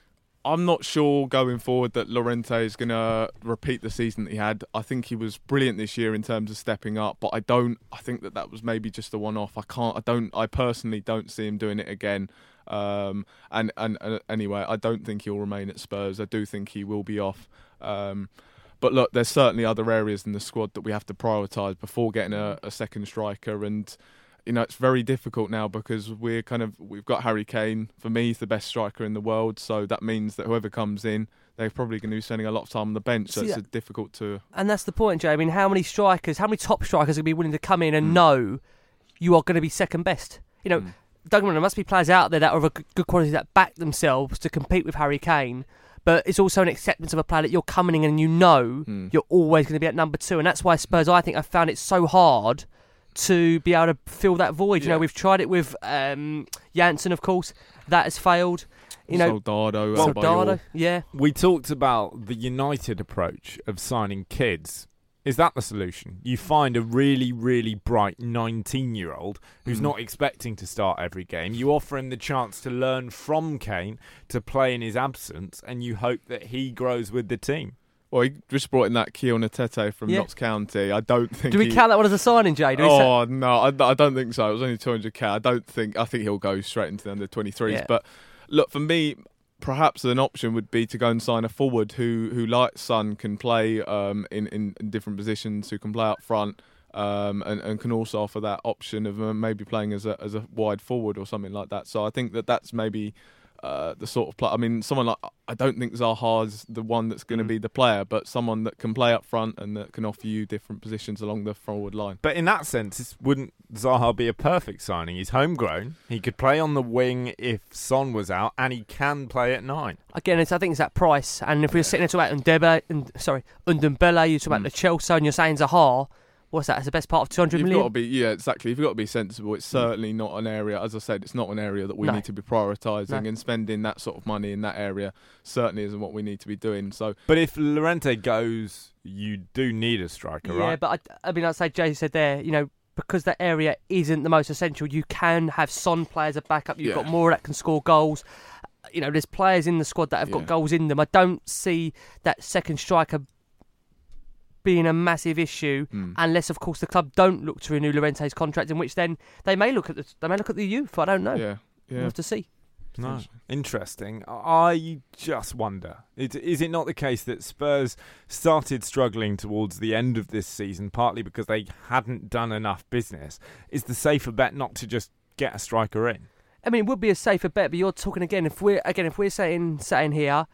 I'm not sure going forward that Llorente is going to repeat the season that he had. I think he was brilliant this year in terms of stepping up, but I don't. I think that that was maybe just a one-off. I can't. I don't. I personally don't see him doing it again. Um, and, and and anyway, I don't think he'll remain at Spurs. I do think he will be off. Um, but look, there's certainly other areas in the squad that we have to prioritise before getting a, a second striker and you know, it's very difficult now because we're kind of we've got Harry Kane. For me, he's the best striker in the world. So that means that whoever comes in, they're probably going to be spending a lot of time on the bench. So See, it's difficult to. And that's the point, Jay. I mean, how many strikers, how many top strikers are going to be willing to come in Mm. and know you are going to be second best? You know, don't get me wrong, there must be players out there that are of a good quality that back themselves to compete with Harry Kane. But it's also an acceptance of a player that you're coming in and you know Mm. you're always going to be at number two. And that's why Spurs, I think, have found it so hard to be able to fill that void. You know, we've tried it with um, Janssen, of course. That has failed. You know, Soldado, Soldado, yeah. We talked about the United approach of signing kids. Is that the solution? You find a really, really bright 19 year old who's Mm. not expecting to start every game. You offer him the chance to learn from Kane to play in his absence, and you hope that he grows with the team. Well, he just brought in that Kion Etete from Yeah. Notts County. I don't think. Do we he- count that one as a signing, Jay? Do we say- Oh no, I, I don't think so. It was only 200k. I don't think. I think he'll go straight into the under 23s. Yeah. But look, for me, perhaps an option would be to go and sign a forward who, who like Son, can play um, in, in in different positions, who can play up front. Um, and, and can also offer that option of uh, maybe playing as a as a wide forward or something like that. So I think that that's maybe uh, the sort of play. I mean, someone like I don't think Zaha's the one that's going to be the player, but someone that can play up front and that can offer you different positions along the forward line. But in that sense, this wouldn't Zaha be a perfect signing? He's homegrown. He could play on the wing if Son was out, and he can play at nine. Again, it's, I think it's that price. And if we're sitting there talking about Ndebe, and sorry, Ndombele, you talk about Lo Celso, and you're saying Zaha, what's that? It's the best part of 200 You've got to be, yeah, exactly. You've got to be sensible. It's mm. certainly not an area, as I said, it's not an area that we No. need to be prioritising, No. and spending that sort of money in that area certainly isn't what we need to be doing. So, But if Llorente goes, you do need a striker, Yeah, right? Yeah, but I, I mean, I'd say Jay said there, you know, because that area isn't the most essential, you can have Son players as a backup. You've Yeah. got more that can score goals. You know, there's players in the squad that have Yeah. got goals in them. I don't see that second striker being a massive issue, Hmm. unless, of course, the club don't look to renew Llorente's contract, in which then they may look at the they may look at the youth. I don't know. yeah, We'll have to see. No. Interesting. I just wonder is, is it not the case that Spurs started struggling towards the end of this season, partly because they hadn't done enough business? Is the safer bet not to just get a striker in? I mean, it would be a safer bet, but you're talking again. If we're again, if we're saying saying here,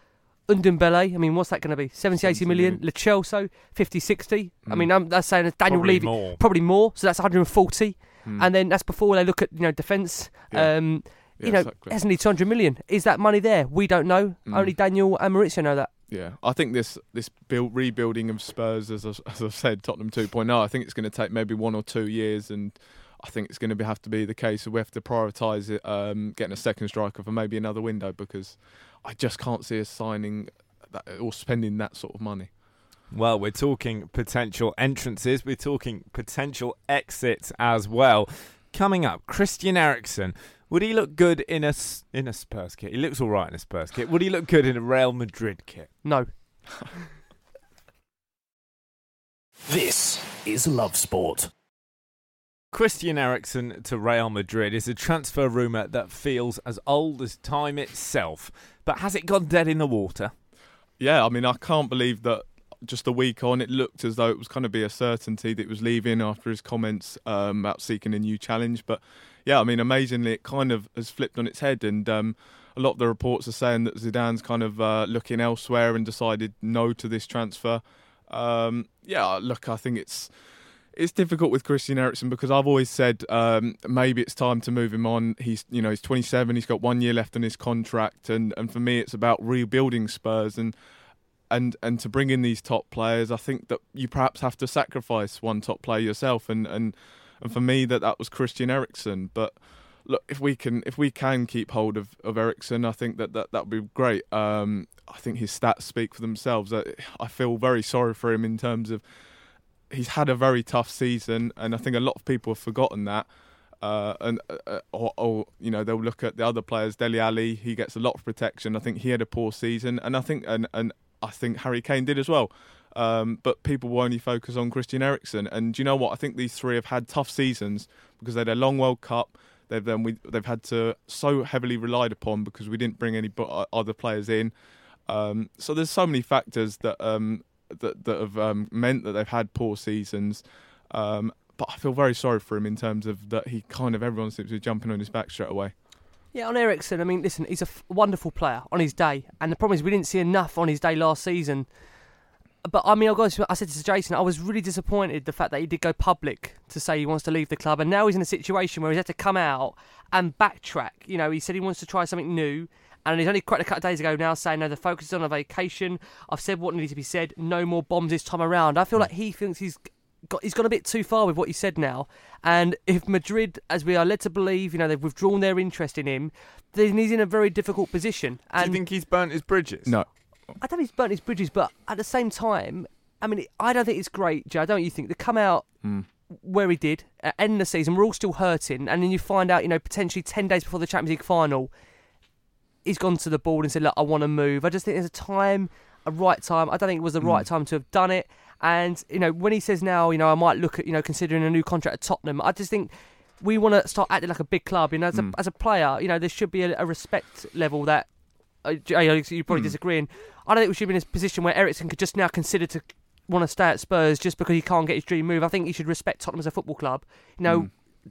Ndombele, I mean, what's that going to be? 70, 80 70 million. million. Lo 50, 60. I Mm. mean, I'm that's saying Daniel Probably Levy more. probably more. So that's 140, Mm. and then that's before they look at you know defence. Yeah. Um, Yeah, you know, exactly. hasn't he 200 million? Is that money there? We don't know. Mm. Only Daniel and Mauricio know that. Yeah, I think this this build, rebuilding of Spurs, as I've, as I've said, Tottenham 2.0. I think it's going to take maybe one or two years, and I think it's going to be, have to be the case that we have to prioritise it, um, getting a second striker for maybe another window because I just can't see us signing that, or spending that sort of money. Well, we're talking potential entrances, we're talking potential exits as well. Coming up, Christian Eriksen. Would he look good in a s- in a Spurs kit? He looks all right in a Spurs kit. Would he look good in a Real Madrid kit? No. This is Love Sport. Christian Eriksen to Real Madrid is a transfer rumour that feels as old as time itself. But has it gone dead in the water? Yeah, I mean, I can't believe that just a week on, it looked as though it was going to be a certainty that he was leaving after his comments um, about seeking a new challenge. But yeah, I mean, amazingly, it kind of has flipped on its head. And um, a lot of the reports are saying that Zidane's kind of uh, looking elsewhere and decided no to this transfer. Um, yeah, look, I think it's it's difficult with Christian Eriksen because I've always said um, maybe it's time to move him on. He's you know he's 27, he's got one year left on his contract, and, and for me it's about rebuilding Spurs and and and to bring in these top players. I think that you perhaps have to sacrifice one top player yourself, and and and for me that that was Christian Eriksen. But look, if we can if we can keep hold of of Eriksen, I think that that that would be great. Um, I think his stats speak for themselves. I, I feel very sorry for him in terms of he's had a very tough season, and I think a lot of people have forgotten that. Uh, and uh, or, or you know they'll look at the other players. Dele Alli, he gets a lot of protection. I think he had a poor season, and I think and and I think Harry Kane did as well. Um, but people will only focus on Christian Eriksen, and do you know what? I think these three have had tough seasons because they had a long World Cup. They've then we, they've had to so heavily relied upon because we didn't bring any other players in. Um, so there's so many factors that um, that that have um, meant that they've had poor seasons. Um, but I feel very sorry for him in terms of that he kind of everyone seems to be jumping on his back straight away. Yeah, on Eriksen, I mean, listen, he's a f- wonderful player on his day, and the problem is we didn't see enough on his day last season. But I mean, I'll got I said to Jason, I was really disappointed the fact that he did go public to say he wants to leave the club, and now he's in a situation where he's had to come out and backtrack. You know, he said he wants to try something new, and he's only quite a couple of days ago now saying, "No, the focus is on a vacation. I've said what needs to be said. No more bombs this time around." I feel like he thinks he's got he's gone a bit too far with what he said now. And if Madrid, as we are led to believe, you know, they've withdrawn their interest in him, then he's in a very difficult position. And Do you think he's burnt his bridges? No. I don't think he's burnt his bridges, but at the same time, I mean, I don't think it's great, Joe. Don't you think? To come out hmm. where he did, at end of the season, we're all still hurting, and then you find out, you know, potentially 10 days before the Champions League final, he's gone to the board and said, Look, I want to move. I just think there's a time, a right time. I don't think it was the right mm. time to have done it. And, you know, when he says now, you know, I might look at, you know, considering a new contract at Tottenham, I just think we want to start acting like a big club. You know, as a, mm. as a player, you know, there should be a, a respect level that uh, you probably mm. disagree. And I don't think we should be in a position where Eriksen could just now consider to want to stay at Spurs just because he can't get his dream move. I think he should respect Tottenham as a football club. You know,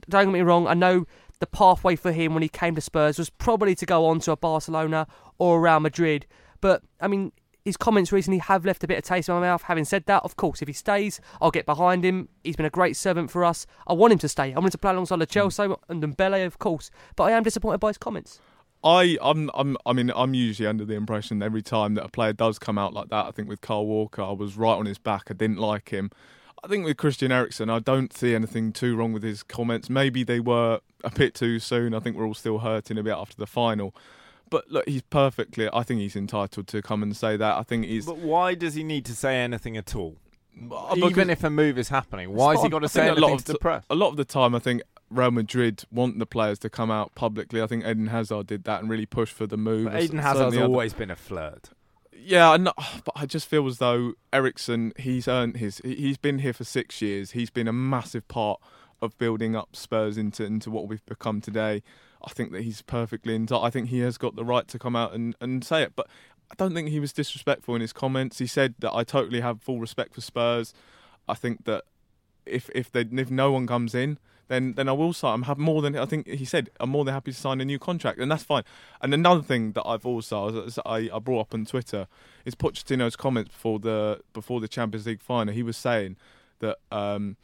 don't get me wrong. I know the pathway for him when he came to Spurs was probably to go on to a Barcelona or Real Madrid. But I mean, his comments recently have left a bit of taste in my mouth. Having said that, of course, if he stays, I'll get behind him. He's been a great servant for us. I want him to stay. I want him to play alongside Lo Celso and Ndombele, of course. But I am disappointed by his comments. I, I'm, I'm, I mean, I'm usually under the impression every time that a player does come out like that. I think with Kyle Walker, I was right on his back. I didn't like him. I think with Christian Eriksen, I don't see anything too wrong with his comments. Maybe they were a bit too soon. I think we're all still hurting a bit after the final. But look, he's perfectly. I think he's entitled to come and say that. I think he's. But why does he need to say anything at all? Even if a move is happening, why has he got to I say anything a lot of the press? A lot of the time, I think Real Madrid want the players to come out publicly. I think Eden Hazard did that and really push for the move. But Eden Hazard's always been a flirt. Yeah, but I just feel as though Eriksen, he's earned his. he- He's been here for six years. He's been a massive part of building up Spurs into into what we've become today. I think that he's perfectly in. I think he has got the right to come out and, and say it. But I don't think he was disrespectful in his comments. He said that I totally have full respect for Spurs. I think that if if they if no one comes in, then then I will sign. I'm have more than I think he said. I'm more than happy to sign a new contract, and that's fine. And another thing that I've also I, I brought up on Twitter is Pochettino's comments before the before the Champions League final. He was saying that um,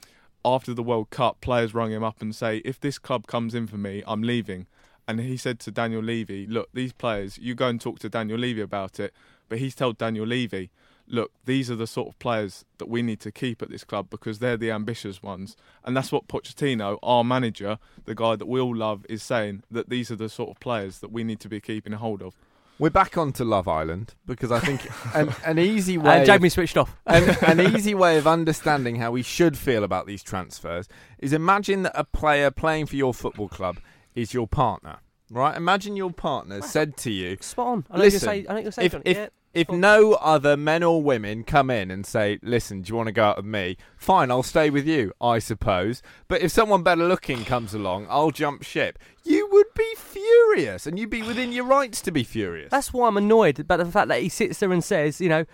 after the World Cup, players rang him up and say, "If this club comes in for me, I'm leaving." And he said to Daniel Levy, "Look, these players, you go and talk to Daniel Levy about it." But he's told Daniel Levy, "Look, these are the sort of players that we need to keep at this club because they're the ambitious ones." And that's what Pochettino, our manager, the guy that we all love, is saying that these are the sort of players that we need to be keeping a hold of. We're back onto Love Island because I think an, an easy way. And Jamie of- switched off. an, an easy way of understanding how we should feel about these transfers is imagine that a player playing for your football club is your partner. Right? Imagine your partner said to you, Spot on. I know you're Listen, say- I know you're saying if, something. if, Yeah, if no other men or women come in and say, "Listen, do you want to go out with me?" Fine, I'll stay with you, I suppose. But if someone better looking comes along, I'll jump ship. You would be furious, and you'd be within your rights to be furious. That's why I'm annoyed about the fact that he sits there and says, you know,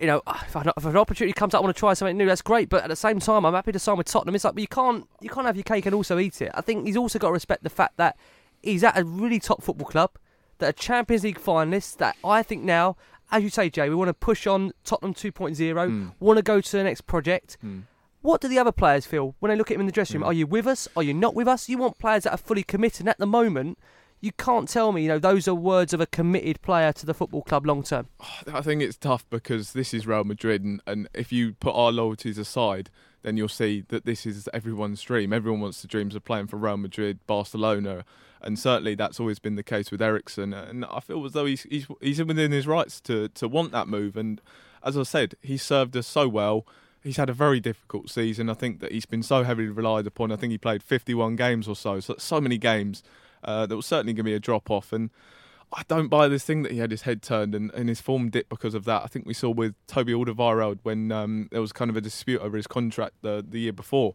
you know, "Ah, if, I, if an opportunity comes up, I want to try something new. That's great, but at the same time, I'm happy to sign with Tottenham. It's like, but you can't, you can't have your cake and also eat it. I think he's also got to respect the fact that he's at a really top football club, that a Champions League finalist. That I think now, as you say, Jay, we want to push on Tottenham 2.0. Want to go to the next project. Hmm. What do the other players feel when they look at him in the dressing room? Hmm. Are you with us? Are you not with us? You want players that are fully committed. And at the moment, you can't tell me, you know, those are words of a committed player to the football club long term. I think it's tough because this is Real Madrid, and, and if you put our loyalties aside, then you'll see that this is everyone's dream. Everyone wants the dreams of playing for Real Madrid, Barcelona, and certainly that's always been the case with Eriksen. And I feel as though he's he's he's within his rights to to want that move. And as I said, he served us so well. He's had a very difficult season. I think that he's been so heavily relied upon. I think he played 51 games or so, so so many games. Uh, there was certainly going to be a drop off, and I don't buy this thing that he had his head turned and, and his form dipped because of that. I think we saw with Toby Alderweireld when um, there was kind of a dispute over his contract the, the year before.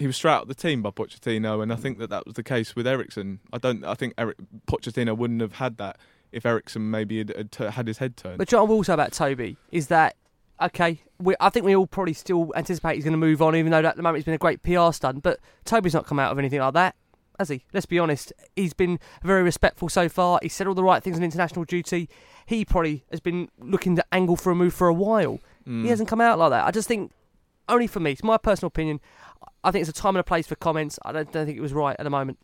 He was straight out of the team by Pochettino, and I think that that was the case with Eriksen. I don't. I think Eric, Pochettino wouldn't have had that if Eriksen maybe had, had, had his head turned. But John, I will say about Toby is that okay? We, I think we all probably still anticipate he's going to move on, even though at the moment it's been a great PR stunt. But Toby's not come out of anything like that, has he? Let's be honest. He's been very respectful so far. He said all the right things on international duty. He probably has been looking to angle for a move for a while. Mm. He hasn't come out like that. I just think, only for me, it's my personal opinion. I think it's a time and a place for comments. I don't, don't think it was right at the moment.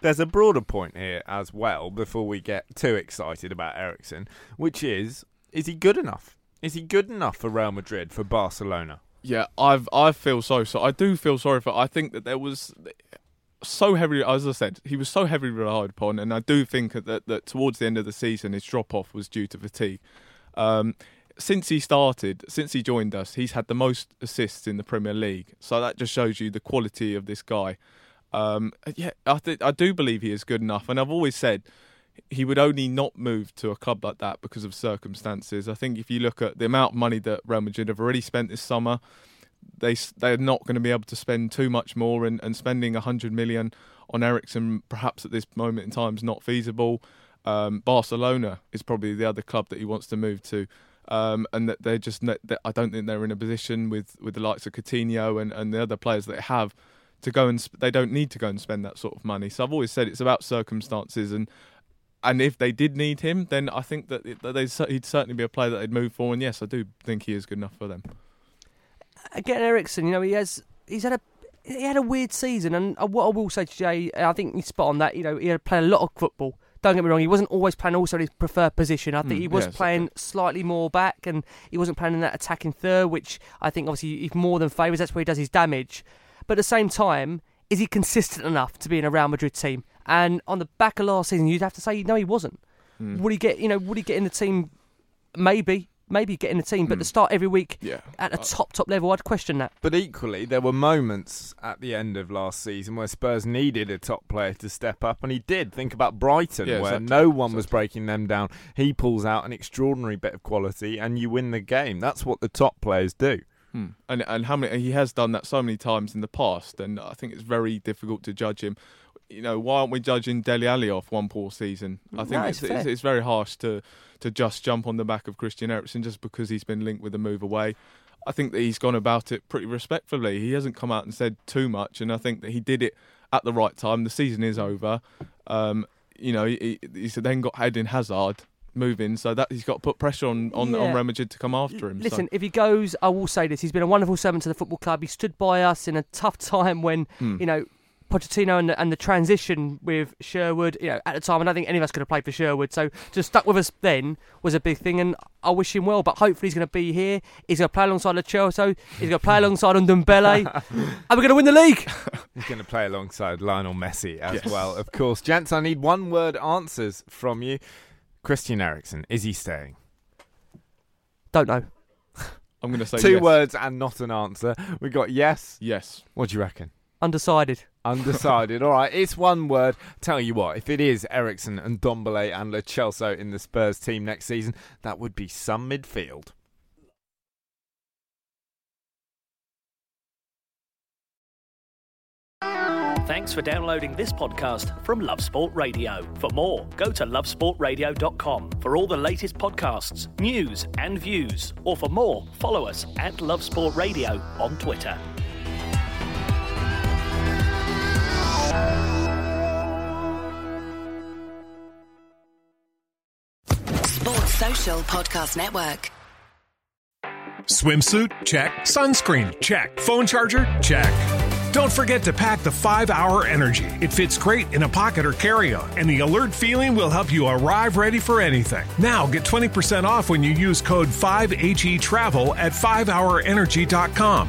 There's a broader point here as well before we get too excited about Eriksen, which is is he good enough? Is he good enough for Real Madrid, for Barcelona? Yeah, I've I feel so so. I do feel sorry for. I think that there was so heavily, as I said, he was so heavily relied upon, and I do think that that towards the end of the season, his drop off was due to fatigue. Um, since he started, since he joined us, he's had the most assists in the Premier League. So that just shows you the quality of this guy. Um, yeah, I th- I do believe he is good enough, and I've always said he would only not move to a club like that because of circumstances. I think if you look at the amount of money that Real Madrid have already spent this summer, they they're not going to be able to spend too much more, and, and spending hundred million on Eriksen perhaps at this moment in time is not feasible. Um, Barcelona is probably the other club that he wants to move to. Um, and that they're just, that I don't think they're in a position with, with the likes of Coutinho and, and the other players that they have to go and sp- they don't need to go and spend that sort of money. So I've always said it's about circumstances and. And if they did need him, then I think that, it, that he'd certainly be a player that they'd move for. And yes, I do think he is good enough for them. again, Eriksen, you know, he has he's had a he had a weird season, and uh, what I will say to Jay, I think he's spot on that. You know, he had played a lot of football. Don't get me wrong, he wasn't always playing also his preferred position. I think Mm, he was yeah, playing slightly more back, and he wasn't playing in that attacking third, which I think obviously he more than favours. That's where he does his damage. But at the same time, is he consistent enough to be in a Real Madrid team? And on the back of last season, you'd have to say no, he wasn't. Mm. Would he get? You know, would he get in the team? Maybe, maybe get in the team, but to start every week Yeah. at a top top level, I'd question that. But equally, there were moments at the end of last season where Spurs needed a top player to step up, and he did. Think about Brighton, Yeah, where exactly. no one was breaking them down. He pulls out an extraordinary bit of quality, and you win the game. That's what the top players do. Hmm. And and how many he has done that so many times in the past, and I think it's very difficult to judge him. You know, why aren't we judging Dele Alli off one poor season? I think No, it's, it's it's, very harsh to to just jump on the back of Christian Eriksen just because he's been linked with a move away. I think that he's gone about it pretty respectfully. He hasn't come out and said too much, and I think that he did it at the right time. The season is over. Um, you know, he, he's then got Eden Hazard moving, so that he's got to put pressure on on, on Yeah. Real Madrid to come after him. so- Listen, if he goes, I will say this: he's been a wonderful servant to the football club. He stood by us in a tough time when Hmm. you know Pochettino and the, and the transition with Sherwood. You know, at the time, I don't think any of us could have played for Sherwood. So to stuck with us then was a big thing, and I wish him well. But hopefully, he's going to be here. He's going to play alongside Lo Celso. He's going to play alongside Ndombele, and we're going to win the league. He's going to play alongside Lionel Messi as Yes. well, of course. Gents, I need one word answers from you. Christian Eriksen, is he staying? Don't know. I'm going to say Two yes. words and not an answer. We got yes. Yes. What do you reckon? Undecided. Undecided. All right, it's one word. Tell you what, if it is Eriksen and Ndombele and Lo Celso in the Spurs team next season, that would be some midfield. Thanks for downloading this podcast from Love Sport Radio. For more, go to lovesportradio.com for all the latest podcasts, news, and views. Or for more, follow us at Love Sport Radio on Twitter. Sports Social Podcast Network. Swimsuit? Check. Sunscreen? Check. Phone charger? Check. Don't forget to pack the 5 Hour Energy. It fits great in a pocket or carry on, and the alert feeling will help you arrive ready for anything. Now get 20% off when you use code 5HE Travel at 5hourenergy.com.